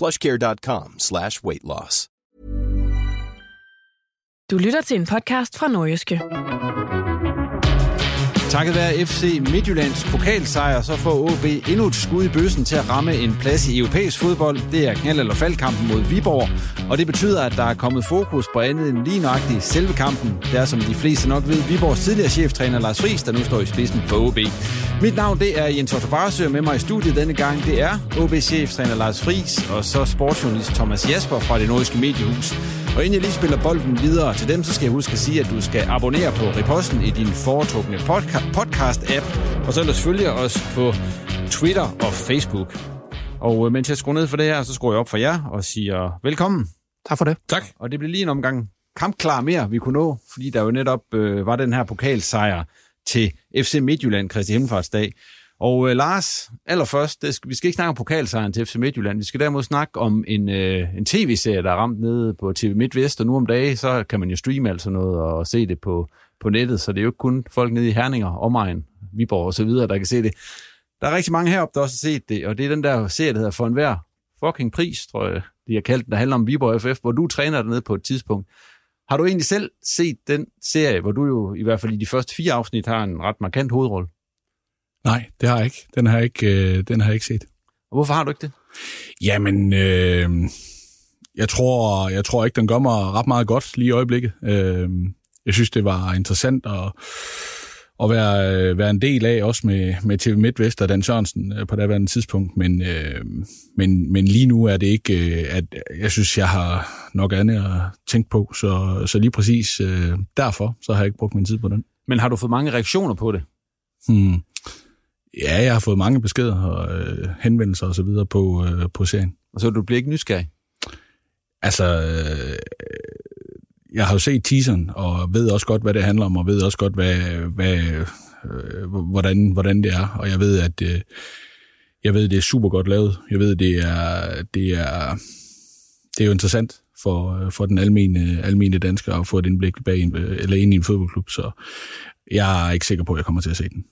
plushcare.com slash weight loss. Du lytter til en podcast fra Nordjyske. Takket være FC Midtjyllands pokalsejr, så får OB endnu et skud i bøssen til at ramme en plads i europæisk fodbold. Det er knald- eller faldkampen mod Viborg, og det betyder, at der er kommet fokus på andet end lige nøjagtigt selve kampen. Det er, som de fleste nok ved, Viborgs tidligere cheftræner Lars Friis, der nu står i spidsen for OB. Mit navn det er Jens Otto Barsø, med mig i studiet denne gang. Det er OB-cheftræner Lars Friis, og så sportsjournalist Thomas Jasper fra det nordiske mediehus. Og inden jeg lige spiller bolden videre til dem, så skal jeg huske at sige, at du skal abonnere på Reposten i din foretrukne podcast podcast-app, og så ellers følge os på Twitter og Facebook. Og øh, mens jeg skruer ned for det her, så skruer jeg op for jer og siger velkommen. Tak for det. Tak. Og det bliver lige en omgang kampklar mere, vi kunne nå, fordi der jo netop øh, var den her pokalsejr til FC Midtjylland, Kristi Himmelfartsdag. Og øh, Lars, allerførst, det skal, vi skal ikke snakke om pokalsejren til FC Midtjylland. Vi skal derimod snakke om en, øh, en tv-serie, der er ramt nede på TV MidtVest, og nu om dagen, så kan man jo streame altså noget og se det på, på nettet, så det er jo ikke kun folk nede i Herninger, omegn, Viborg og så videre, der kan se det. Der er rigtig mange heroppe, der også har set det, og det er den der serie, der hedder For enhver fucking pris, tror jeg, de har kaldt den, der handler om Viborg FF, hvor du træner dernede på et tidspunkt. Har du egentlig selv set den serie, hvor du jo i hvert fald i de første fire afsnit har en ret markant hovedrolle? Nej, det har jeg ikke. Den har jeg ikke, øh, den har jeg ikke set. Og hvorfor har du ikke det? Jamen, øh, jeg, tror, jeg tror ikke, den gør mig ret meget godt lige i øjeblikket. Øh, jeg synes, det var interessant at, at være, være en del af, også med, med TV MidtVest og Dan Sørensen øh, på daværende tidspunkt. Men, øh, men, men lige nu er det ikke, øh, at jeg synes, jeg har nok andet at tænke på. Så, så lige præcis øh, derfor, så har jeg ikke brugt min tid på den. Men har du fået mange reaktioner på det? Hmm. Ja, jeg har fået mange beskeder og øh, henvendelser og så videre på, øh, på serien. Og så du bliver ikke nysgerrig? Altså, øh, jeg har jo set teaseren, og ved også godt, hvad det handler om, og ved også godt, hvad, hvad, øh, hvordan, hvordan det er. Og jeg ved, at øh, jeg ved, det er super godt lavet. Jeg ved, det er, det er, det er jo interessant for, øh, for den almene, almene dansker at få et indblik bag en, øh, eller ind i en fodboldklub, så jeg er ikke sikker på, at jeg kommer til at se den.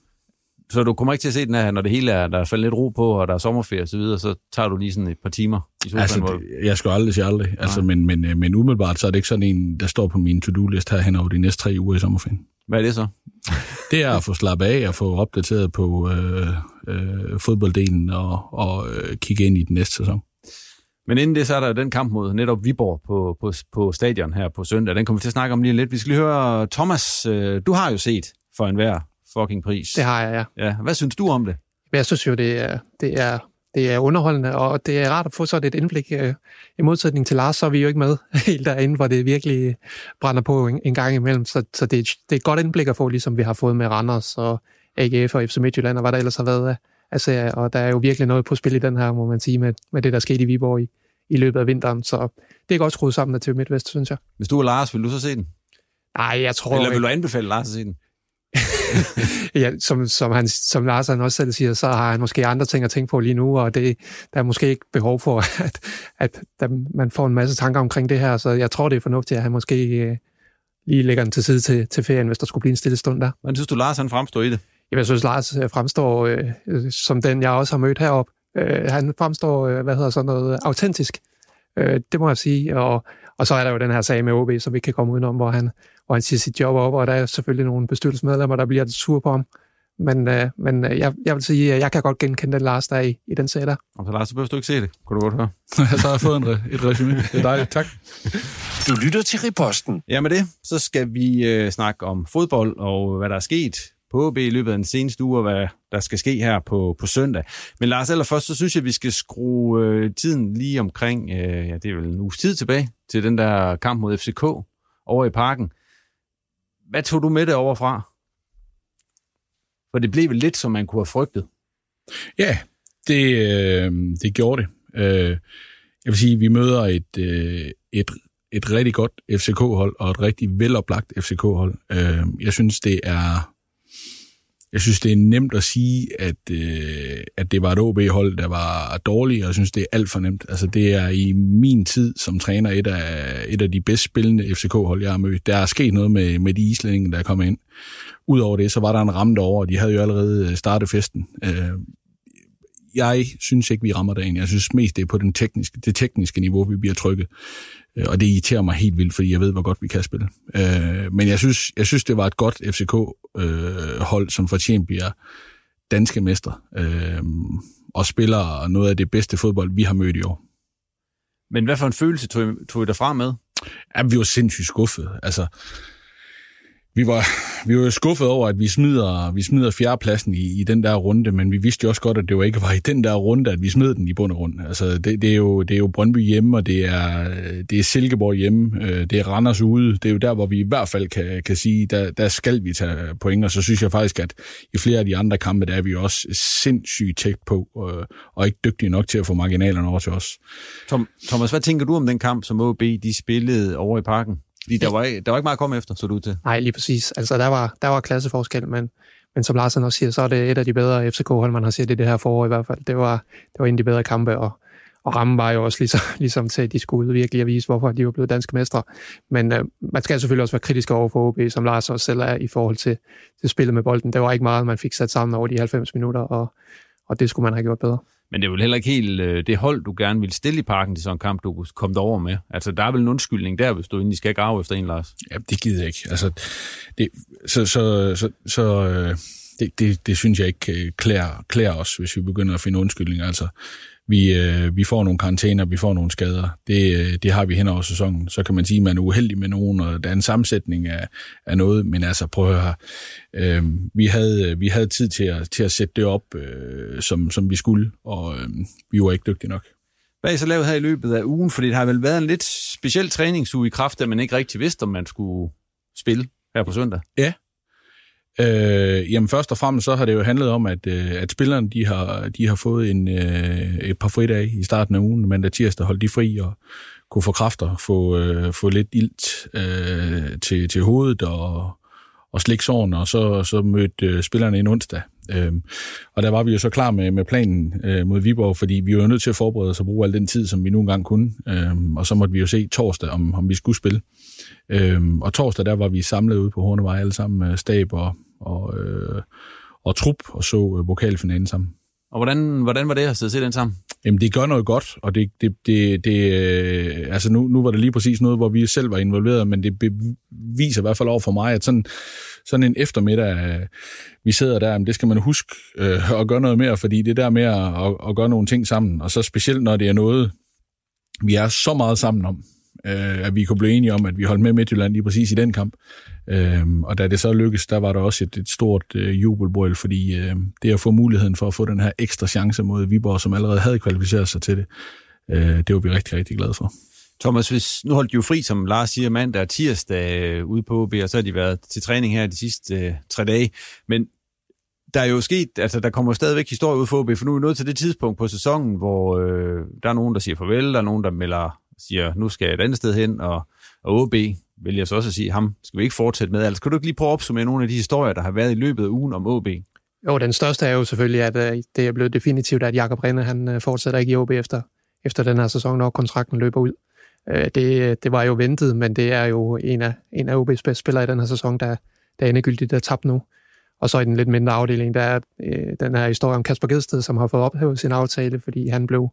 Så du kommer ikke til at se den her, når det hele er, der er faldet lidt ro på, og der er sommerferie og så så tager du lige sådan et par timer i sofaen? Altså, det, jeg skal aldrig sige aldrig. Altså, men, men, men umiddelbart, så er det ikke sådan en, der står på min to-do-list her hen over de næste tre uger i sommerferien. Hvad er det så? det er at få slappet af og få opdateret på øh, øh, fodbolddelen og, og øh, kigge ind i den næste sæson. Men inden det, så er der den kamp mod netop Viborg på, på, på stadion her på søndag. Den kommer vi til at snakke om lige lidt. Vi skal lige høre, Thomas, øh, du har jo set for enhver fucking pris. Det har jeg, ja. ja. Hvad synes du om det? Jeg synes jo, det er, det er, det er underholdende, og det er rart at få sådan et indblik. I modsætning til Lars, så er vi jo ikke med helt derinde, hvor det virkelig brænder på en, en gang imellem. Så, så det, det er et godt indblik at få, ligesom vi har fået med Randers og AGF og FC Midtjylland, og hvad der ellers har været af, af serier. Og der er jo virkelig noget på spil i den her, må man sige, med, med det, der skete i Viborg i, i løbet af vinteren. Så det er godt skruet sammen TV MidtVest, synes jeg. Hvis du er Lars, vil du så se den? Nej, jeg tror Eller vil du anbefale Lars at se den? Ja, som, som, han, som Lars han også selv siger, så har han måske andre ting at tænke på lige nu, og det, der er måske ikke behov for, at, at der, man får en masse tanker omkring det her, så jeg tror, det er fornuftigt, at han måske øh, lige lægger den til side til, til ferien, hvis der skulle blive en stille stund der. Hvordan synes du, Lars han fremstår i det? Jamen, jeg synes, Lars øh, fremstår øh, som den, jeg også har mødt herop. Øh, han fremstår, øh, hvad hedder sådan noget, autentisk. Øh, det må jeg sige. Og, og så er der jo den her sag med OB, som vi kan komme udenom, hvor han, hvor han siger sit job op, og der er selvfølgelig nogle bestyrelsesmedlemmer, der bliver sur på ham. Men, øh, men øh, jeg, jeg vil sige, at jeg kan godt genkende den Lars, der er i, i den sag der. Og så Lars, så behøver du ikke se det. Kunne du godt høre. så har jeg fået en, et resume. Det er dejligt. Tak. Du lytter til Riposten. Ja, med det, så skal vi øh, snakke om fodbold og hvad der er sket på OB i løbet af den seneste uge, og hvad der skal ske her på, på søndag. Men Lars, allerførst, så synes jeg, at vi skal skrue øh, tiden lige omkring, øh, ja, det er vel en uges tid tilbage, til den der kamp mod FCK over i parken. Hvad tog du med det overfra? For det blev vel lidt, som man kunne have frygtet. Ja, det, øh, det gjorde det. Øh, jeg vil sige, at vi møder et, øh, et, et rigtig godt FCK-hold og et rigtig veloplagt FCK-hold. Øh, jeg synes, det er jeg synes, det er nemt at sige, at, øh, at det var et OB-hold, der var dårligt, og jeg synes, det er alt for nemt. Altså, det er i min tid som træner et af, et af de bedst spillende FCK-hold, jeg har mødt. Der er sket noget med, med de islændinge, der er kommet ind. Udover det, så var der en ramme derovre, og de havde jo allerede øh, startet festen. Øh, jeg synes ikke, vi rammer dagen. Jeg synes mest, det er på den tekniske, det tekniske niveau, vi bliver trykket. Øh, og det irriterer mig helt vildt, fordi jeg ved, hvor godt vi kan spille. Øh, men jeg synes, jeg synes det var et godt FCK-hold, som fortjent bliver danske mestre. Øh, og spiller noget af det bedste fodbold, vi har mødt i år. Men hvad for en følelse tog I, tog I derfra med? Ja, vi var sindssygt skuffede. Altså, vi var, vi var skuffet over, at vi smider, vi smider fjerdepladsen i, i den der runde, men vi vidste jo også godt, at det jo ikke var i den der runde, at vi smed den i bund og grund. Altså, det, det, er jo, det er jo Brøndby hjemme, og det er, det er Silkeborg hjemme, øh, det er Randers ude. Det er jo der, hvor vi i hvert fald kan, kan sige, der, der skal vi tage point, og så synes jeg faktisk, at i flere af de andre kampe, der er vi også sindssygt tæt på, og, og ikke dygtige nok til at få marginalerne over til os. Tom, Thomas, hvad tænker du om den kamp, som OB de spillede over i parken? Fordi der var, der var ikke meget at komme efter, så du til. Nej, lige præcis. Altså, der var, der var klasseforskel, men, men som Larsen også siger, så er det et af de bedre FCK-hold, man har set i det her forår i hvert fald. Det var, det var en af de bedre kampe, og, og rammen var jo også ligesom, ligesom til, at de skulle ud virkelig at vise, hvorfor de var blevet danske mestre. Men øh, man skal selvfølgelig også være kritisk over for OB, som Lars også selv er i forhold til, til spillet med bolden. Det var ikke meget, man fik sat sammen over de 90 minutter, og, og det skulle man have gjort bedre. Men det er vel heller ikke helt øh, det hold, du gerne vil stille i parken til sådan en kamp, du kom over med. Altså, der er vel en undskyldning der, hvis du egentlig skal grave efter en, Lars? Ja, det gider jeg ikke. Altså, det, så, så, så, så øh, det, det, det synes jeg ikke øh, klæder, klæder os, hvis vi begynder at finde undskyldninger. Altså, vi, øh, vi får nogle karantæner, vi får nogle skader. Det, øh, det har vi hen over sæsonen. Så kan man sige, at man er uheldig med nogen, og der er en sammensætning af, af noget, men altså prøv at høre, øh, vi, havde, vi havde tid til at, til at sætte det op, øh, som, som vi skulle, og øh, vi var ikke dygtige nok. Hvad er I så lavet her i løbet af ugen? Fordi det har vel været en lidt speciel træningsuge i kraft, at man ikke rigtig vidste, om man skulle spille her på søndag. Ja, Øh, jamen først og fremmest så har det jo handlet om, at, øh, at spillerne de har, de har fået en, øh, et par fridage i starten af ugen, mandag tirsdag holdt de fri og kunne få kræfter, få, øh, få lidt ilt øh, til, til hovedet og, og slikke såren, og så, så mødte øh, spillerne en onsdag. Øh, og der var vi jo så klar med, med planen øh, mod Viborg, fordi vi var nødt til at forberede os og bruge al den tid, som vi nu engang kunne. Øh, og så måtte vi jo se torsdag, om, om vi skulle spille. Øh, og torsdag, der var vi samlet ude på Hornevej alle sammen, stab og, og, øh, og trup, og så øh, vokalfinalen sammen. Og hvordan, hvordan var det at sidde og se den sammen? Jamen, det gør noget godt, og det, det, det, det øh, altså nu, nu var det lige præcis noget, hvor vi selv var involveret, men det viser i hvert fald over for mig, at sådan, sådan en eftermiddag, øh, vi sidder der, det skal man huske øh, at gøre noget mere, fordi det der med at, at, at gøre nogle ting sammen, og så specielt når det er noget, vi er så meget sammen om, øh, at vi kunne blive enige om, at vi holdt med Midtjylland lige præcis i den kamp. Øh, og da det så lykkedes, der var der også et, et stort øh, jubelbrøl, fordi øh, det at få muligheden for at få den her ekstra chance mod Viborg, som allerede havde kvalificeret sig til det, øh, det var vi rigtig, rigtig glade for. Thomas, hvis, nu holdt de jo fri, som Lars siger, mandag og tirsdag øh, ude på OB, og så har de været til træning her de sidste øh, tre dage. Men der er jo sket, altså der kommer stadigvæk historie ud for OB, for nu er vi nået til det tidspunkt på sæsonen, hvor øh, der er nogen, der siger farvel, der er nogen, der melder siger, nu skal jeg et andet sted hen, og, og OB, vil jeg så også sige, ham skal vi ikke fortsætte med. Altså, kan du ikke lige prøve at opsummere nogle af de historier, der har været i løbet af ugen om OB? Jo, den største er jo selvfølgelig, at øh, det er blevet definitivt, at Jakob Rinde, han øh, fortsætter ikke i OB efter, efter den her sæson, når kontrakten løber ud. Øh, det, det var jo ventet, men det er jo en af, en af OB's bedste spillere i den her sæson, der, der er endegyldigt er tabt nu. Og så i den lidt mindre afdeling, der er øh, den her historie om Kasper Gedsted, som har fået ophævet sin aftale, fordi han blev,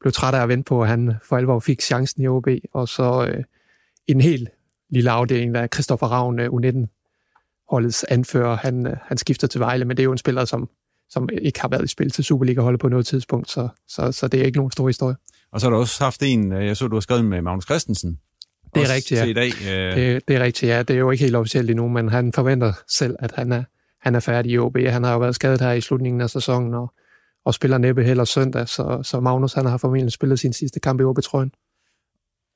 blev træt af at vente på, at han for alvor fik chancen i OB. Og så øh, en helt lille afdeling, der er Christoffer Ravn, øh, U19 holdets anfører, han, øh, han skifter til Vejle, men det er jo en spiller, som, som ikke har været i spil til Superliga-holdet på noget tidspunkt, så, så, så det er ikke nogen stor historie. Og så har du også haft en, øh, jeg så, du har skrevet med Magnus Christensen. Det er rigtigt, ja. I dag. Øh... Det, det er rigtigt, ja. Det er jo ikke helt officielt endnu, men han forventer selv, at han er, han er færdig i OB. Han har jo været skadet her i slutningen af sæsonen, og, og spiller næppe heller søndag, så, så Magnus han har formentlig spillet sin sidste kamp i OB-trøjen.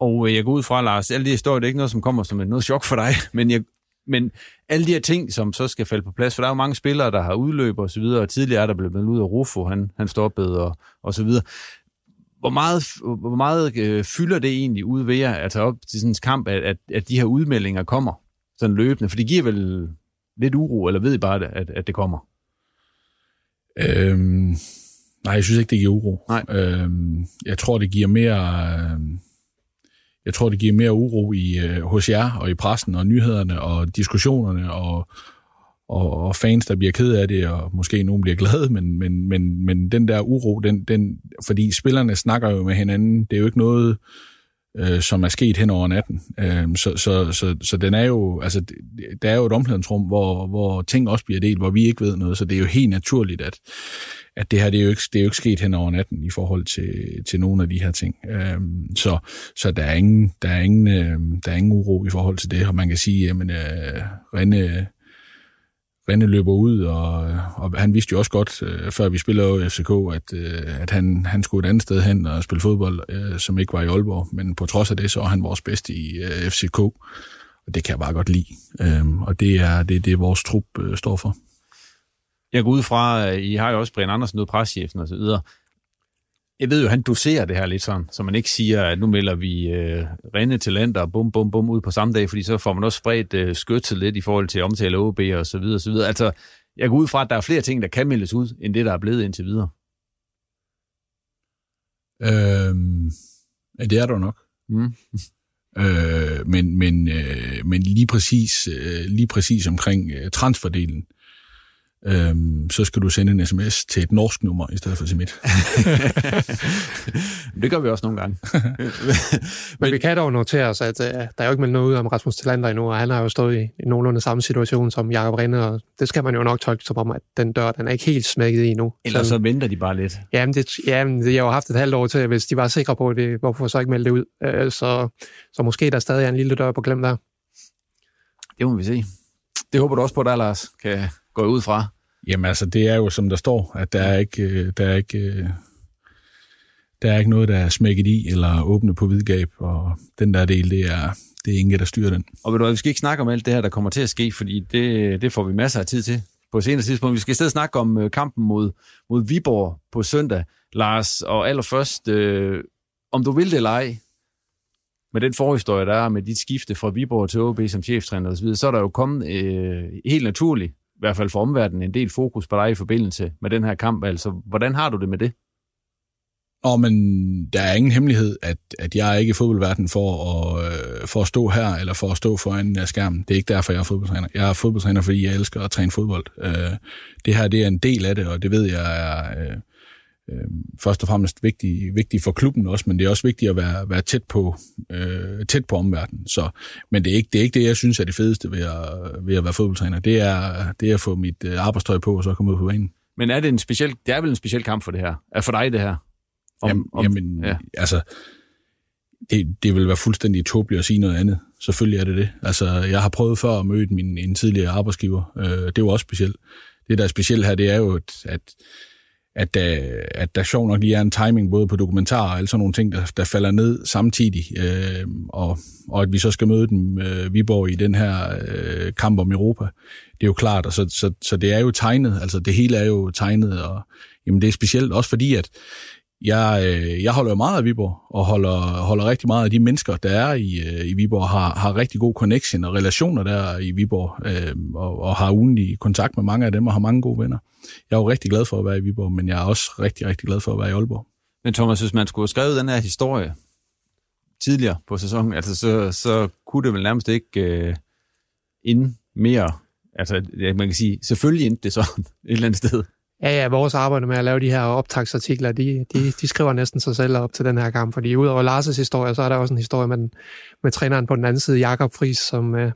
Og øh, jeg går ud fra, Lars, alle de historier, det er ikke noget, som kommer som et noget chok for dig, men, jeg, men alle de her ting, som så skal falde på plads, for der er jo mange spillere, der har udløb og så videre, og tidligere er der blevet ud af Rufo, han, han stoppede og, og så videre. Hvor meget, hvor meget øh, fylder det egentlig ud ved jer at tage op til sådan en kamp, at, at, at de her udmeldinger kommer sådan løbende? For det giver vel lidt uro, eller ved I bare, at, at det kommer? Øhm, nej, jeg synes ikke, det giver uro. Nej. Øhm, jeg tror, det giver mere... Øh, jeg tror, det giver mere uro i, øh, hos jer og i pressen og nyhederne og diskussionerne og, og, og fans, der bliver ked af det, og måske nogen bliver glade, men, men, men, men den der uro, den, den, fordi spillerne snakker jo med hinanden, det er jo ikke noget, øh, Øh, som er sket hen over natten. Øh, så, så, så, så den er jo, altså, der er jo et omklædningsrum, hvor, hvor ting også bliver delt, hvor vi ikke ved noget, så det er jo helt naturligt, at, at det her, det er, jo ikke, det er jo ikke sket hen over natten i forhold til, til nogle af de her ting. Øh, så, så der er ingen, der er ingen, øh, der er ingen uro i forhold til det, og man kan sige, jamen, øh, Rene, Rene løber ud, og, og han vidste jo også godt, øh, før vi spillede i FCK, at, øh, at han, han skulle et andet sted hen og spille fodbold, øh, som ikke var i Aalborg. Men på trods af det, så er han vores bedste i øh, FCK, og det kan jeg bare godt lide. Øh, og det er det, det vores trup øh, står for. Jeg går ud fra, øh, I har jo også Brian Andersen ud, preschefen og så videre jeg ved jo, han doserer det her lidt sådan, så man ikke siger, at nu melder vi øh, rende talenter og bum, bum, bum ud på samme dag, fordi så får man også spredt øh, skytset lidt i forhold til omtale OB og så videre, og så videre. Altså, jeg går ud fra, at der er flere ting, der kan meldes ud, end det, der er blevet indtil videre. Øhm, ja, det er der nok. Mm. øh, men, men, øh, men lige præcis, øh, lige præcis omkring øh, transferdelen, øhm, så skal du sende en sms til et norsk nummer, i stedet for til mit. det gør vi også nogle gange. Men vi kan dog notere os, at uh, der er jo ikke meldt noget ud om Rasmus Tillander endnu, og han har jo stået i, i nogenlunde samme situation som Jakob Rinde, og det skal man jo nok tolke som om, at den dør, den er ikke helt smækket i nu. Ellers så, så venter de bare lidt. Jamen, det, jamen, det, jeg har jo haft et halvt år til, hvis de var sikre på det, hvorfor så ikke melde det ud? Uh, så, så måske der stadig er en lille dør på glem der. Det må vi se. Det håber du også på, der, Lars, kan gå ud fra. Jamen altså, det er jo som der står, at der er ikke, øh, der er ikke, øh, der er ikke noget, der er smækket i eller åbnet på vidgab, og den der del, det er, det er ingen, der styrer den. Og ved du vi skal ikke snakke om alt det her, der kommer til at ske, fordi det, det får vi masser af tid til på senere tidspunkt. Vi skal i stedet snakke om øh, kampen mod, mod Viborg på søndag, Lars, og allerførst, øh, om du vil det eller ej, med den forhistorie, der er med dit skifte fra Viborg til OB som cheftræner osv., så er der jo kommet øh, helt naturligt hvert fald for omverdenen, en del fokus på dig i forbindelse med den her kamp. Altså, hvordan har du det med det? Og men der er ingen hemmelighed, at, at jeg er ikke i fodboldverdenen for at, øh, for at stå her, eller for at stå foran af skærmen. Det er ikke derfor, jeg er fodboldtræner. Jeg er fodboldtræner, fordi jeg elsker at træne fodbold. Øh, det her, det er en del af det, og det ved jeg er... Øh, øh, først og fremmest vigtigt vigtig for klubben også, men det er også vigtigt at være, være tæt på øh, tæt på omverdenen. Så, men det er, ikke, det er ikke det, jeg synes er det fedeste ved at, ved at være fodboldtræner. Det er, det er at få mit øh, arbejdstøj på, og så komme ud på banen. Men er det en speciel, det er vel en speciel kamp for det her? Er for dig det her? Om, jamen, om, jamen ja. altså, det, det vil være fuldstændig tåbeligt at sige noget andet. Selvfølgelig er det det. Altså, jeg har prøvet før at møde min en tidligere arbejdsgiver. Øh, det var også specielt. Det, der er specielt her, det er jo, at, at Øh, at, der, at der sjov nok lige er en timing både på dokumentarer og alle sådan nogle ting, der, der falder ned samtidig, øh, og, og at vi så skal møde dem, øh, Viborg, i den her øh, kamp om Europa. Det er jo klart, og så, så, så det er jo tegnet, altså det hele er jo tegnet, og jamen det er specielt også fordi, at jeg, øh, jeg holder jo meget af Viborg, og holder, holder rigtig meget af de mennesker, der er i, øh, i Viborg, har, har rigtig god connection og relationer der i Viborg, øh, og, og har ugenlig kontakt med mange af dem, og har mange gode venner. Jeg er jo rigtig glad for at være i Viborg, men jeg er også rigtig, rigtig glad for at være i Aalborg. Men Thomas, hvis man skulle have skrevet den her historie tidligere på sæsonen, altså så, så kunne det vel nærmest ikke øh, ind mere, altså man kan sige, selvfølgelig endte det sådan et eller andet sted. Ja, ja, vores arbejde med at lave de her optagsartikler, de, de, de skriver næsten sig selv op til den her kamp, fordi udover Lars' historie, så er der også en historie med, med træneren på den anden side, Jakob Friis, som, øh,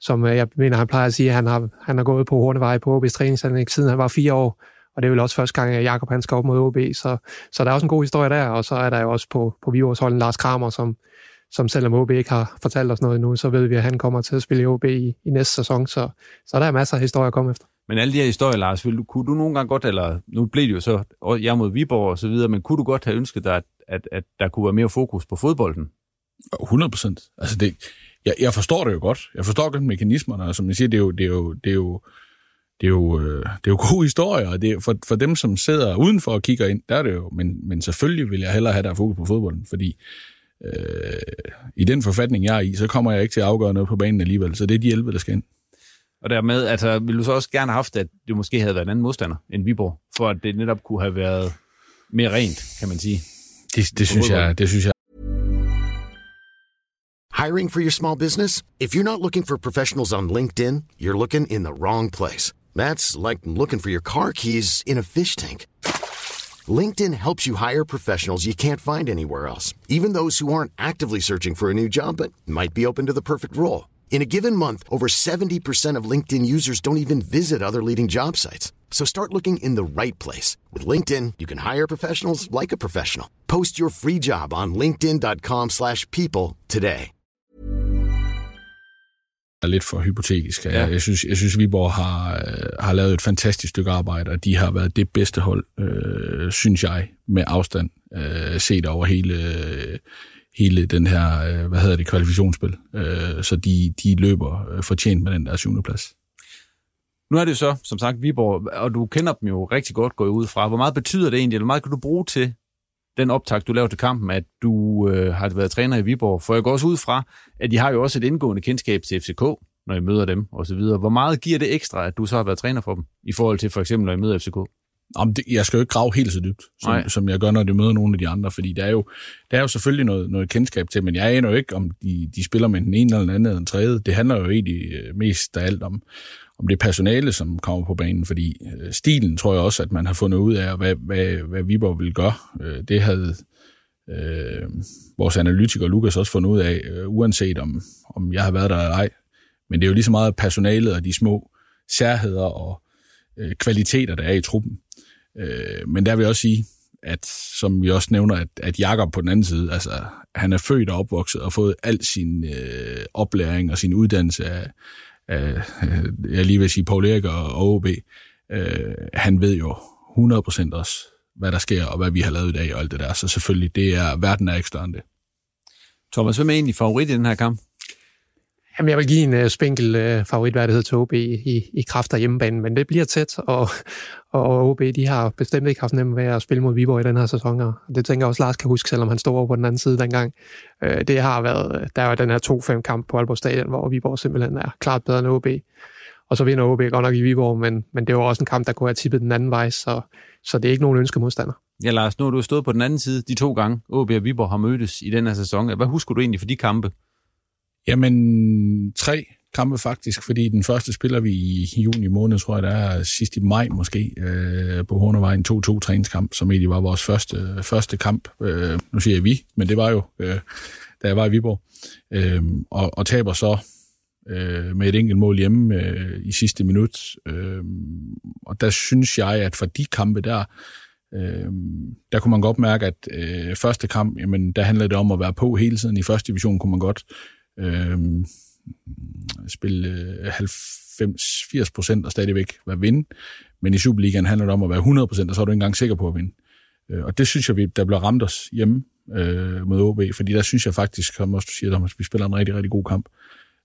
som øh, jeg mener, han plejer at sige, at han har, han har gået på Hornevej på OB's træningsanlæg, siden han var fire år, og det er vel også første gang, at Jakob han skal op mod OB, så, så der er også en god historie der, og så er der jo også på, på Vivors holden Lars Kramer, som, som selvom OB ikke har fortalt os noget endnu, så ved vi, at han kommer til at spille i OB i, i næste sæson, så, så der er masser af historier at komme efter. Men alle de her historier, Lars, vil du, kunne du nogle gange godt, eller nu blev det jo så jeg mod Viborg og så videre, men kunne du godt have ønsket dig, at, at, at der kunne være mere fokus på fodbolden? 100 procent. Altså det, jeg, jeg forstår det jo godt. Jeg forstår godt mekanismerne, og som jeg siger, det er jo, det er jo, det er jo, det er jo, øh, det er jo gode historier, og det er, for, for dem, som sidder udenfor og kigger ind, der er det jo, men, men selvfølgelig vil jeg hellere have der fokus på fodbolden, fordi øh, i den forfatning, jeg er i, så kommer jeg ikke til at afgøre noget på banen alligevel, så det er de 11, der skal ind. Og dermed, altså, ville du så også gerne have haft, at det måske havde været en anden modstander end Viborg, for at det netop kunne have været mere rent, kan man sige? Det, det, synes, jeg, det synes jeg. Hiring for your small business? If you're not looking for professionals on LinkedIn, you're looking in the wrong place. That's like looking for your car keys in a fish tank. LinkedIn helps you hire professionals you can't find anywhere else, even those who aren't actively searching for a new job but might be open to the perfect role. In a given month, over 70% of LinkedIn users don't even visit other leading job sites. So start looking in the right place. With LinkedIn, you can hire professionals like a professional. Post your free job on linkedin.com slash people today. er lidt for hypotetisk. Ja. Jeg, jeg, synes, jeg synes, Viborg har, øh, har lavet et fantastisk stykke arbejde, og de har været det bedste hold, øh, synes jeg, med afstand, øh, set over hele, hele den her, øh, hvad hedder det, kvalifikationsspil. Øh, så de, de løber øh, fortjent med den der syvende plads. Nu er det jo så, som sagt, Viborg, og du kender dem jo rigtig godt, går ud fra. Hvor meget betyder det egentlig, eller hvor meget kan du bruge til den optakt, du lavede til kampen, at du øh, har været træner i Viborg? For jeg går også ud fra, at de har jo også et indgående kendskab til FCK, når I møder dem osv. Hvor meget giver det ekstra, at du så har været træner for dem, i forhold til for eksempel, når I møder FCK? Om det, jeg skal jo ikke grave helt så dybt, som, som jeg gør, når de møder nogle af de andre, fordi der er jo, der er jo selvfølgelig noget, noget kendskab til, men jeg aner jo ikke, om de, de spiller med den ene eller den anden eller den tredje. Det handler jo egentlig øh, mest af alt om, om det personale, som kommer på banen, fordi øh, stilen tror jeg også, at man har fundet ud af, hvad, hvad, hvad Viborg vil gøre. Øh, det havde øh, vores analytiker Lukas også fundet ud af, øh, uanset om, om jeg har været der eller ej. Men det er jo lige så meget personalet og de små særheder og øh, kvaliteter, der er i truppen. Øh, men der vil jeg også sige, at som vi også nævner, at, at Jakob på den anden side, altså han er født og opvokset og fået al sin øh, oplæring og sin uddannelse af, af øh, jeg lige vil sige, Paul Erik og OB. Øh, han ved jo 100% også, hvad der sker, og hvad vi har lavet i dag og alt det der. Så selvfølgelig, det er, verden er ikke større end det. Thomas, hvem er egentlig favorit i den her kamp? Jamen, jeg vil give en uh, spinkel uh, favoritværdighed til OB i, i, i kraft af hjemmebanen, men det bliver tæt, og, og OB de har bestemt ikke haft nemt ved at spille mod Viborg i den her sæson, og det tænker jeg også, Lars kan huske, selvom han stod over på den anden side dengang. Uh, det har været, der var den her 2-5 kamp på Aalborg Stadion, hvor Viborg simpelthen er klart bedre end OB. Og så vinder OB godt nok i Viborg, men, men det var også en kamp, der kunne have tippet den anden vej, så, så det er ikke nogen ønskemodstander. Ja, Lars, nu har du stået på den anden side de to gange, OB og Viborg har mødtes i den her sæson. Hvad husker du egentlig for de kampe? Jamen, tre kampe faktisk, fordi den første spiller vi i juni måned, tror jeg, der er sidst i maj måske, øh, på Hornevejen 2-2 træningskamp, som egentlig var vores første, første kamp. Øh, nu siger jeg vi, men det var jo, øh, da jeg var i Viborg. Øh, og, og taber så øh, med et enkelt mål hjemme øh, i sidste minut. Øh, og der synes jeg, at for de kampe der, øh, der kunne man godt mærke, at øh, første kamp, jamen, der handlede det om at være på hele tiden. I første division kunne man godt Øhm, øh, spille 90-80 procent og stadigvæk være vinde. Men i Superligaen handler det om at være 100 procent, og så er du ikke engang sikker på at vinde. Øh, og det synes jeg, vi, der bliver ramt os hjemme øh, mod OB, fordi der synes jeg faktisk, som også du siger, Thomas, vi spiller en rigtig, rigtig god kamp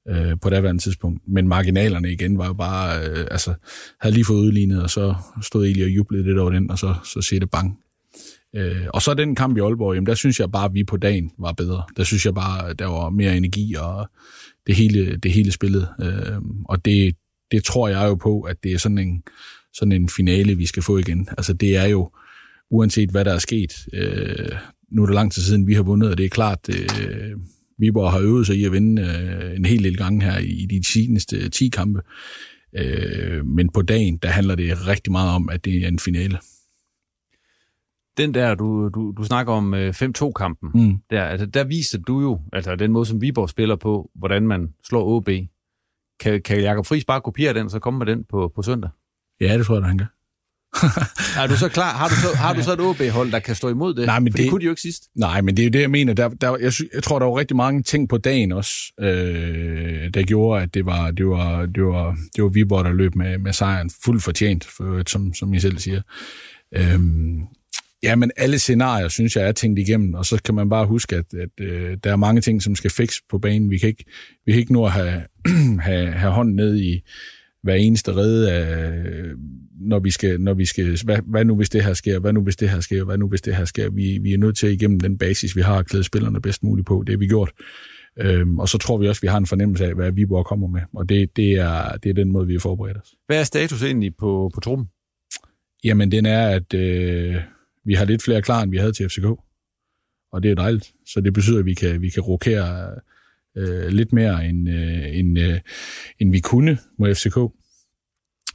øh, på det tidspunkt. Men marginalerne igen var jo bare, øh, altså, havde lige fået udlignet, og så stod Eli og jublede lidt over den, og så, så siger det bang. Øh, og så den kamp i Aalborg, jamen der synes jeg bare, at vi på dagen var bedre. Der synes jeg bare, at der var mere energi, og det hele, det hele spillet. Øh, og det, det tror jeg jo på, at det er sådan en, sådan en finale, vi skal få igen. Altså det er jo, uanset hvad der er sket, øh, nu er det lang tid siden, vi har vundet, og det er klart, øh, Viborg har øvet sig i at vinde øh, en hel del gange her i de seneste 10 kampe. Øh, men på dagen, der handler det rigtig meget om, at det er en finale. Den der, du, du, du snakker om 5-2-kampen, Mm. der, altså, der viser du jo, altså den måde, som Viborg spiller på, hvordan man slår OB. Kan, kan Jakob Friis bare kopiere den, så komme med den på, på søndag? Ja, det tror jeg, han kan. er du så klar? Har du så, har du så et OB-hold, der kan stå imod det? Nej, men det, det kunne de jo ikke sidst. Nej, men det er jo det, jeg mener. Der, der, jeg, sy, jeg tror, der var rigtig mange ting på dagen også, øh, der gjorde, at det var, det var, det var, det var Viborg, der løb med, med sejren fuldt fortjent, for, som, som I selv siger. Øhm, ja, men alle scenarier, synes jeg, er tænkt igennem, og så kan man bare huske, at, at øh, der er mange ting, som skal fikse på banen. Vi kan ikke, vi kan ikke nå at have, have, have hånden ned i hver eneste redde af, når vi skal, når vi skal hvad, hvad nu hvis det her sker, hvad nu hvis det her sker, hvad nu hvis det her sker. Vi, vi er nødt til igennem den basis, vi har at klæde spillerne bedst muligt på. Det har vi gjort. Øhm, og så tror vi også, at vi har en fornemmelse af, hvad Viborg kommer med. Og det, det, er, det er den måde, vi har forberedt os. Hvad er status egentlig på, på truppen? Jamen, den er, at øh, vi har lidt flere klar, end vi havde til FCK. Og det er dejligt. Så det betyder, at vi kan, vi kan rokere øh, lidt mere, end, øh, end, øh, end vi kunne mod FCK.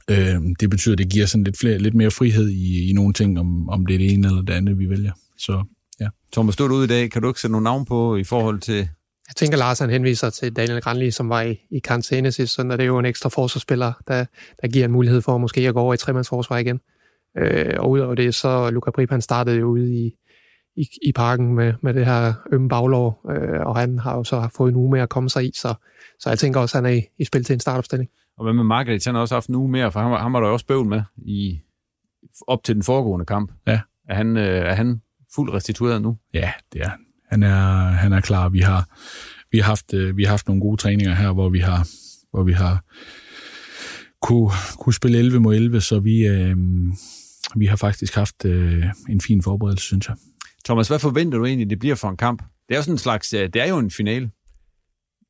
Øh, det betyder, at det giver sådan lidt, flere, lidt mere frihed i, i nogle ting, om, om det er det ene eller det andet, vi vælger. Så ja. Thomas, stod du ude i dag. Kan du ikke sætte nogle navn på i forhold til... Jeg tænker, Lars han henviser til Daniel Granli, som var i, i karantæne sidst, så det er jo en ekstra forsvarsspiller, der, der giver en mulighed for måske at gå over i tremandsforsvar igen. Øh, og udover det, så Luca Prip, han startede jo ude i, i, i parken med, med det her ømme baglov, øh, og han har jo så fået en uge med at komme sig i, så, så jeg tænker også, at han er i, i spil til en startopstilling. Og hvad med Margaret? Han har også haft en uge mere, for han var, han var der jo også bøvl med i, op til den foregående kamp. Ja. Er han, øh, er han fuldt restitueret nu? Ja, det er han. Han er, han er klar. Vi har, vi, har haft, øh, vi har haft nogle gode træninger her, hvor vi har, hvor vi har kunne, kunne spille 11 mod 11, så vi, øh, vi har faktisk haft øh, en fin forberedelse, synes jeg. Thomas, hvad forventer du egentlig, det bliver for en kamp? Det er jo sådan en slags, øh, det er jo en finale.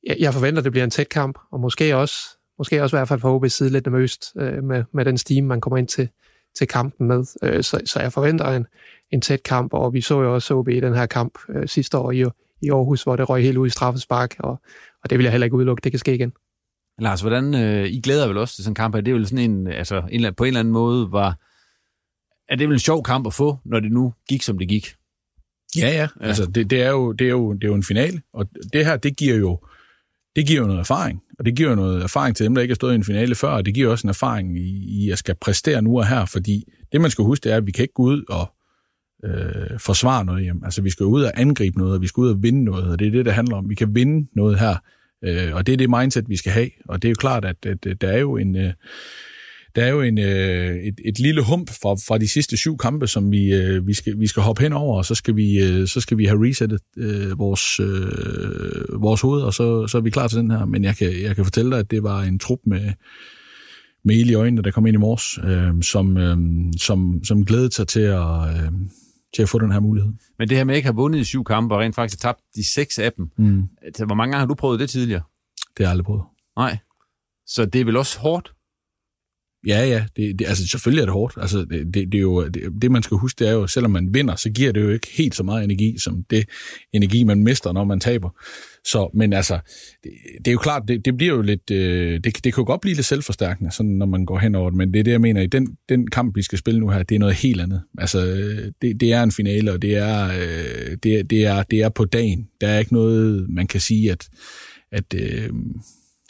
Jeg, jeg forventer, det bliver en tæt kamp, og måske også, måske også i hvert fald for OB's side lidt nervøst øh, med, med den stime, man kommer ind til, til kampen med. Øh, så, så jeg forventer en, en tæt kamp, og vi så jo også OB i den her kamp øh, sidste år i, i Aarhus, hvor det røg helt ud i straffespark, og, og det vil jeg heller ikke udelukke, det kan ske igen. Lars, hvordan, øh, I glæder vel også til sådan en kamp, er det vel sådan en, altså en, på en eller anden måde var, er det vel en sjov kamp at få, når det nu gik, som det gik? Ja, ja. Altså, det, det, er jo, det, er jo, det er jo en finale, og det her, det giver jo det giver jo noget erfaring, og det giver jo noget erfaring til dem, der ikke har stået i en finale før, og det giver også en erfaring i, i at skal præstere nu og her, fordi det, man skal huske, det er, at vi kan ikke gå ud og øh, forsvare noget hjem. Altså, vi skal ud og angribe noget, og vi skal ud og vinde noget, og det er det, det handler om. Vi kan vinde noget her, øh, og det er det mindset, vi skal have, og det er jo klart, at, at, at der er jo en... Øh, der er jo en, øh, et, et lille hump fra, fra de sidste syv kampe, som vi, øh, vi, skal, vi skal hoppe hen over, og så skal vi, øh, så skal vi have resettet øh, vores, øh, vores hoved, og så, så er vi klar til den her. Men jeg kan, jeg kan fortælle dig, at det var en trup med, med ild i øjnene, der kom ind i morges, øh, som, øh, som, som glædede sig til at, øh, til at få den her mulighed. Men det her med ikke at have vundet i syv kampe, og rent faktisk tabt de seks af dem, mm. altså, hvor mange gange har du prøvet det tidligere? Det har jeg aldrig prøvet. Nej. Så det er vel også hårdt? Ja, ja. Det, det, altså, selvfølgelig er det hårdt. Altså, det, det, det, er jo, det, det, man skal huske, det er jo, selvom man vinder, så giver det jo ikke helt så meget energi, som det energi, man mister, når man taber. Så, men altså, det, det er jo klart, det, det bliver jo lidt, øh, det, det kan jo godt blive lidt selvforstærkende, sådan, når man går hen over det, men det er det, jeg mener, i den, den kamp, vi skal spille nu her, det er noget helt andet. Altså, det, det er en finale, og det er, øh, det, det, er, det er på dagen. Der er ikke noget, man kan sige, at, at øh,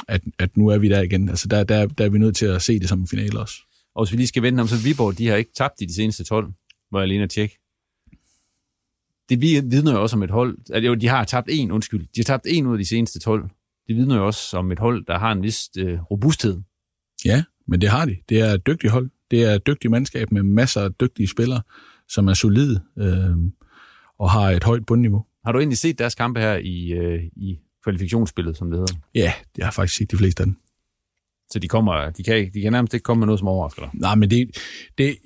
at, at nu er vi der igen. Altså der, der, der er vi nødt til at se det som en finale også. Og hvis vi lige skal vente om, så Viborg, de har ikke tabt i de seneste 12, hvor jeg lige tjekke. Det vidner jo også om et hold, altså jo, de har tabt en, undskyld, de har tabt en ud af de seneste 12. Det vidner jo også om et hold, der har en vis øh, robusthed. Ja, men det har de. Det er et dygtigt hold. Det er et dygtigt mandskab med masser af dygtige spillere, som er solide øh, og har et højt bundniveau. Har du egentlig set deres kampe her i, øh, i kvalifikationsspillet, som det hedder. Ja, jeg har faktisk set de fleste af dem. Så de, kommer, de, kan, de kan nærmest ikke komme med noget, som overrasker dig? Nej, men det, det,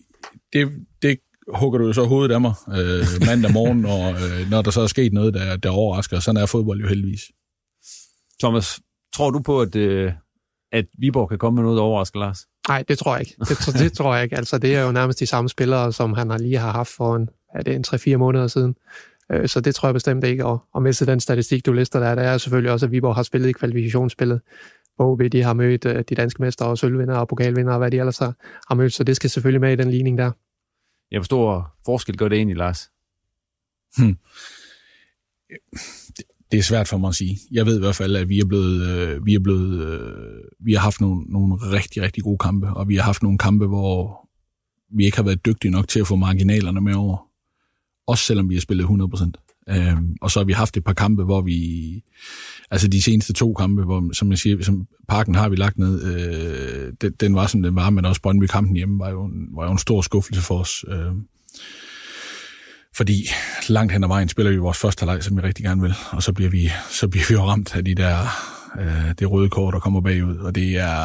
det, det hugger du jo så hovedet af mig øh, mandag morgen, og øh, når der så er sket noget, der, der overrasker. Sådan er fodbold jo heldigvis. Thomas, tror du på, at, øh, at Viborg kan komme med noget, der overrasker Lars? Nej, det tror jeg ikke. Det, det tror jeg ikke. Altså, det er jo nærmest de samme spillere, som han har lige har haft for en, er det en 3-4 måneder siden. Øh, Så det tror jeg bestemt ikke. Og, og med til den statistik, du lister der, der er selvfølgelig også, at Viborg har spillet i kvalifikationsspillet. Hvor OB, de har mødt øh, de danske mestre og sølvvinder og pokalvinder og hvad de ellers har, har mødt. Så det skal selvfølgelig med i den ligning der. Jeg forstår, forskel gør det egentlig, Lars. det er svært for mig at sige. Jeg ved i hvert fald, at vi er blevet, øh, vi er blevet, øh, vi har haft nogle, nogle rigtig, rigtig gode kampe, og vi har haft nogle kampe, hvor vi ikke har været dygtige nok til at få marginalerne med over. Også selvom vi har spillet 100%. Øhm, og så har vi haft et par kampe, hvor vi, altså de seneste to kampe, hvor, som jeg siger, som parken har vi lagt ned, øh, den, den var som den var, men også Brøndby-kampen hjemme var jo, en, var jo en stor skuffelse for os. Øh, fordi langt hen ad vejen spiller vi vores første halvleg, som vi rigtig gerne vil, og så bliver vi, så bliver vi jo ramt af de der, øh, det røde kort, der kommer bagud, og det er,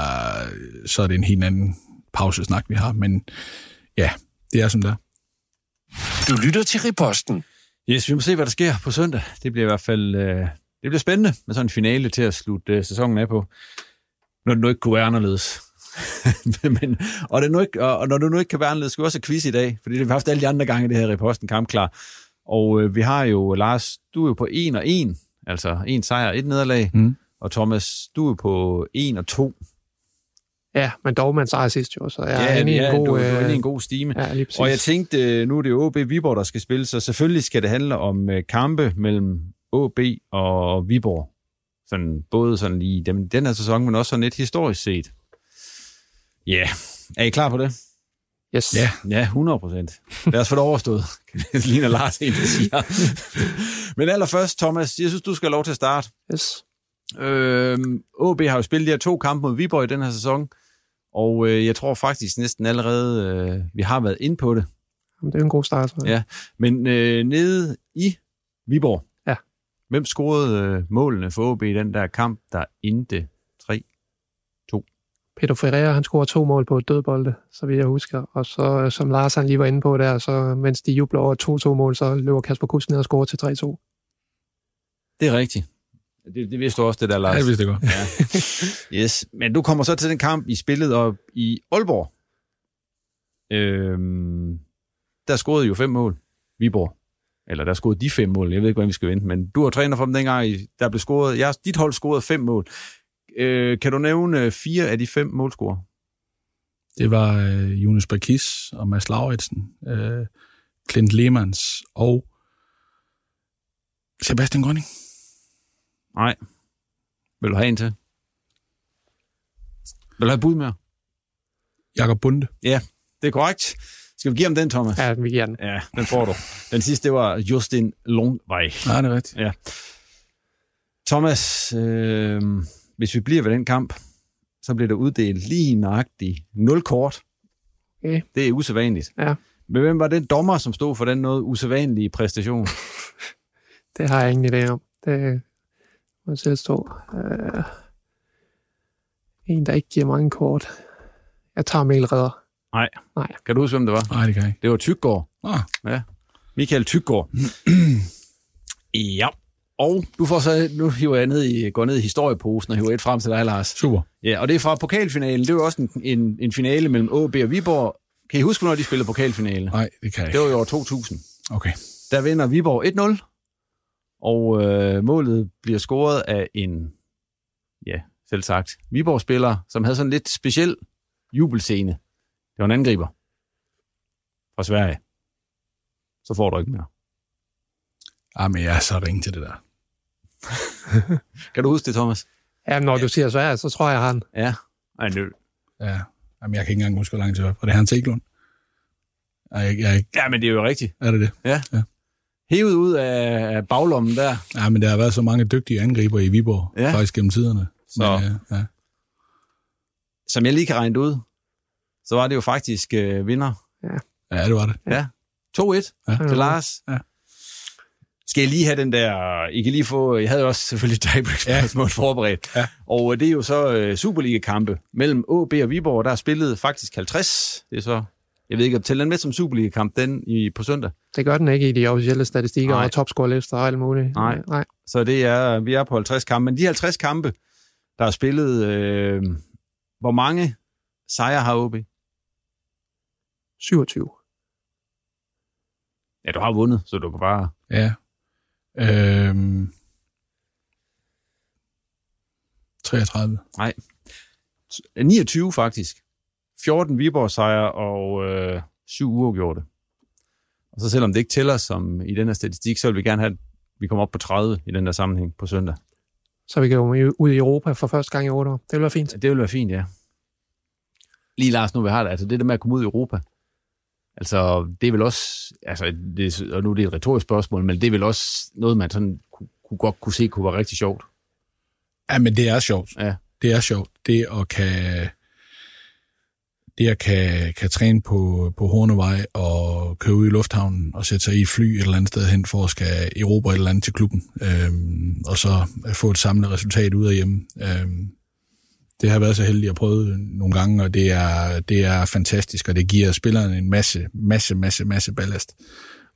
så er det en helt anden pausesnak, vi har, men ja, det er som det er. Du lytter til Riposten. Yes, vi må se, hvad der sker på søndag. Det bliver i hvert fald øh, det bliver spændende med sådan en finale til at slutte øh, sæsonen af på. Når det nu ikke kunne være anderledes. Men, og, det nu ikke, og, og når du nu ikke kan være anderledes, skal vi også have quiz i dag, fordi det har vi haft alle de andre gange i det her Riposten kampklar. Og øh, vi har jo, Lars, du er jo på 1 og 1, altså en sejr, et nederlag. Mm. Og Thomas, du er på 1 og 2. Ja, men dog man sejr sidst jo, så jeg Ja, er inde i en god... du, du er inde i øh, en god stime. Ja, lige præcis. Og jeg tænkte, øh, nu er det OB Viborg, der skal spille, så selvfølgelig skal det handle om øh, kampe mellem OB og Viborg. Sådan, både sådan i den, den her sæson, men også sådan lidt historisk set. Ja, yeah. er I klar på det? Yes. Ja. Ja, 100 procent. Lad os få det overstået. Det ligner Lars en, der siger. Men allerførst, Thomas, jeg synes, du skal have lov til at starte. Yes. Øhm, OB har jo spillet de her to kampe mod Viborg i den her sæson, og øh, jeg tror faktisk næsten allerede, øh, vi har været inde på det. Jamen, det er en god start. Ja, men øh, nede i Viborg, Ja. hvem scorede øh, målene for OB i den der kamp, der endte 3? Peter Ferreira, han scorer to mål på et dødbolde, så vidt jeg husker. Og så, øh, som Lars han lige var inde på der, så mens de jubler over 2-2 mål, så løber Kasper Kuss ned og scorer til 3-2. Det er rigtigt. Det, det vidste du også, det der, Ja, Lars. det vidste jeg godt. Ja. Yes. Men du kommer så til den kamp, I spillede op i Aalborg. Øhm, der scorede jo fem mål. Viborg. Eller der scorede de fem mål. Jeg ved ikke, hvordan vi skal vente, men du var træner for dem dengang, der blev scoret. Jeg, dit hold scorede fem mål. Øh, kan du nævne fire af de fem målscorer? Det var øh, Jonas Bakis og Mads Lauritsen, øh, Clint Lemans og Sebastian Grønning. Nej. Vil du have en til? Vil du have bud mere? Jakob Bunde. Ja, det er korrekt. Skal vi give ham den, Thomas? Ja, vi giver den. Ja, den får du. Den sidste, det var Justin Lundvej. Nej, det er rigtigt. Ja. Thomas, øh, hvis vi bliver ved den kamp, så bliver der uddelt lige nøjagtigt 0 kort. Okay. Det er usædvanligt. Ja. Men hvem var den dommer, som stod for den noget usædvanlige præstation? Det har jeg ingen idé om. Det må jeg selv stå. Uh, en, der ikke giver mange kort. Jeg tager Mikkel Redder. Nej. Nej. Kan du huske, hvem det var? Nej, det kan jeg ikke. Det var Tyggaard. Ah, Ja. Michael Tyggaard. ja. Og du får så, nu hiver jeg ned i, går ned i historieposen og hiver et frem til dig, Lars. super. Ja, og det er fra pokalfinalen. Det var jo også en, en, en finale mellem AB og Viborg. Kan I huske, hvornår de spillede pokalfinale? Nej, det kan jeg Det ikke. var i år 2000. Okay. Der vinder Viborg 1-0, og øh, målet bliver scoret af en, ja, selv sagt, Viborg-spiller, som havde sådan en lidt speciel jubelscene. Det var en angriber fra Sverige. Så får du ikke mere. Ah, men jeg er så ringe til det der. Kan du huske det, Thomas? Ja, når du siger Sverige, så tror jeg, jeg har den. Ja. Ej, nu. Ja. Jamen, jeg kan ikke engang huske, hvor langt det var. Og det er Hans Eklund. Nej, jeg, jeg, ikke- Ja, men det er jo rigtigt. er det det? Ja. Ja. Hævet ud af baglommen der. Ja, men der har været så mange dygtige angriber i Viborg, Ja. ja. faktisk gennem tiderne. Så. Men, ja, ja. Som jeg lige kan regne det ud, så var det jo faktisk øh, vinder. ja, det var det. Ja. 2-1 Ja. til Lars. Ja. Skal jeg lige have den der... I kan lige få... Jeg havde jo også selvfølgelig tiebreak-spørgsmål ja. forberedt. Ja. Og øh, det er jo så øh, Superliga-kampe mellem AB og Viborg. Der er spillet faktisk 50. Det er så Jeg ved ikke, om tæller den med som Superliga-kamp, den i, på søndag? Det gør den ikke i de officielle statistikker Nej. og topscore-lister og alt muligt. Nej. Nej. Så det er, vi er på 50 kampe. Men de 50 kampe, der er spillet, øh, hvor mange sejre har OB? 27. Ja, du har vundet, så du kan bare... Ja. Øhm, 33. Nej. 29 faktisk. 14 Viborg sejre og øh, 7 uafgjorte. Og så selvom det ikke tæller som i den her statistik, så vil vi gerne have, at vi kommer op på 30 i den der sammenhæng på søndag. Så vi kan jo ud i Europa for første gang i otte år. Det vil være fint. Det vil være fint, ja. Lige Lars, nu vi har det, altså det der med at komme ud i Europa, altså det er vel også, altså det, og nu er det et retorisk spørgsmål, men det er vel også noget, man sådan kunne, kunne godt kunne se kunne være rigtig sjovt. Ja, men det er sjovt. Ja. Det er sjovt. Det at kan, det at kan, kan træne på, på Hornevej og køre ud i lufthavnen og sætte sig i et fly et eller andet sted hen for at skal erobre et eller andet til klubben. Øhm, og så få et samlet resultat ud af hjemme. Øhm, det har været så heldig at prøve nogle gange, og det er, det er fantastisk, og det giver spillerne en masse, masse, masse, masse ballast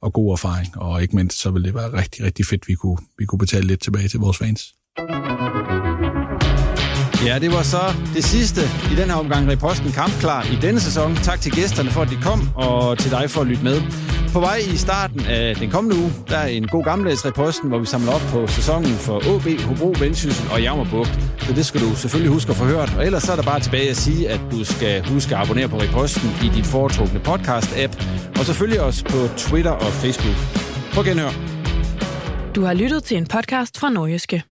og god erfaring. Og ikke mindst, så vil det være rigtig, rigtig fedt, vi kunne, vi kunne betale lidt tilbage til vores fans. Ja, det var så det sidste i den her omgang Reposten Kampklar i denne sæson. Tak til gæsterne for, at de kom, og til dig for at lytte med. På vej i starten af den kommende uge, der er en god gammeldags Reposten, hvor vi samler op på sæsonen for AB, Hobro, Vendsyssel og Jammerbugt. Så det skal du selvfølgelig huske at få hørt. Og ellers så er der bare tilbage at sige, at du skal huske at abonnere på Reposten i dit foretrukne podcast-app. Og selvfølgelig også på Twitter og Facebook. På genhør. Du har lyttet til en podcast fra Norgeske.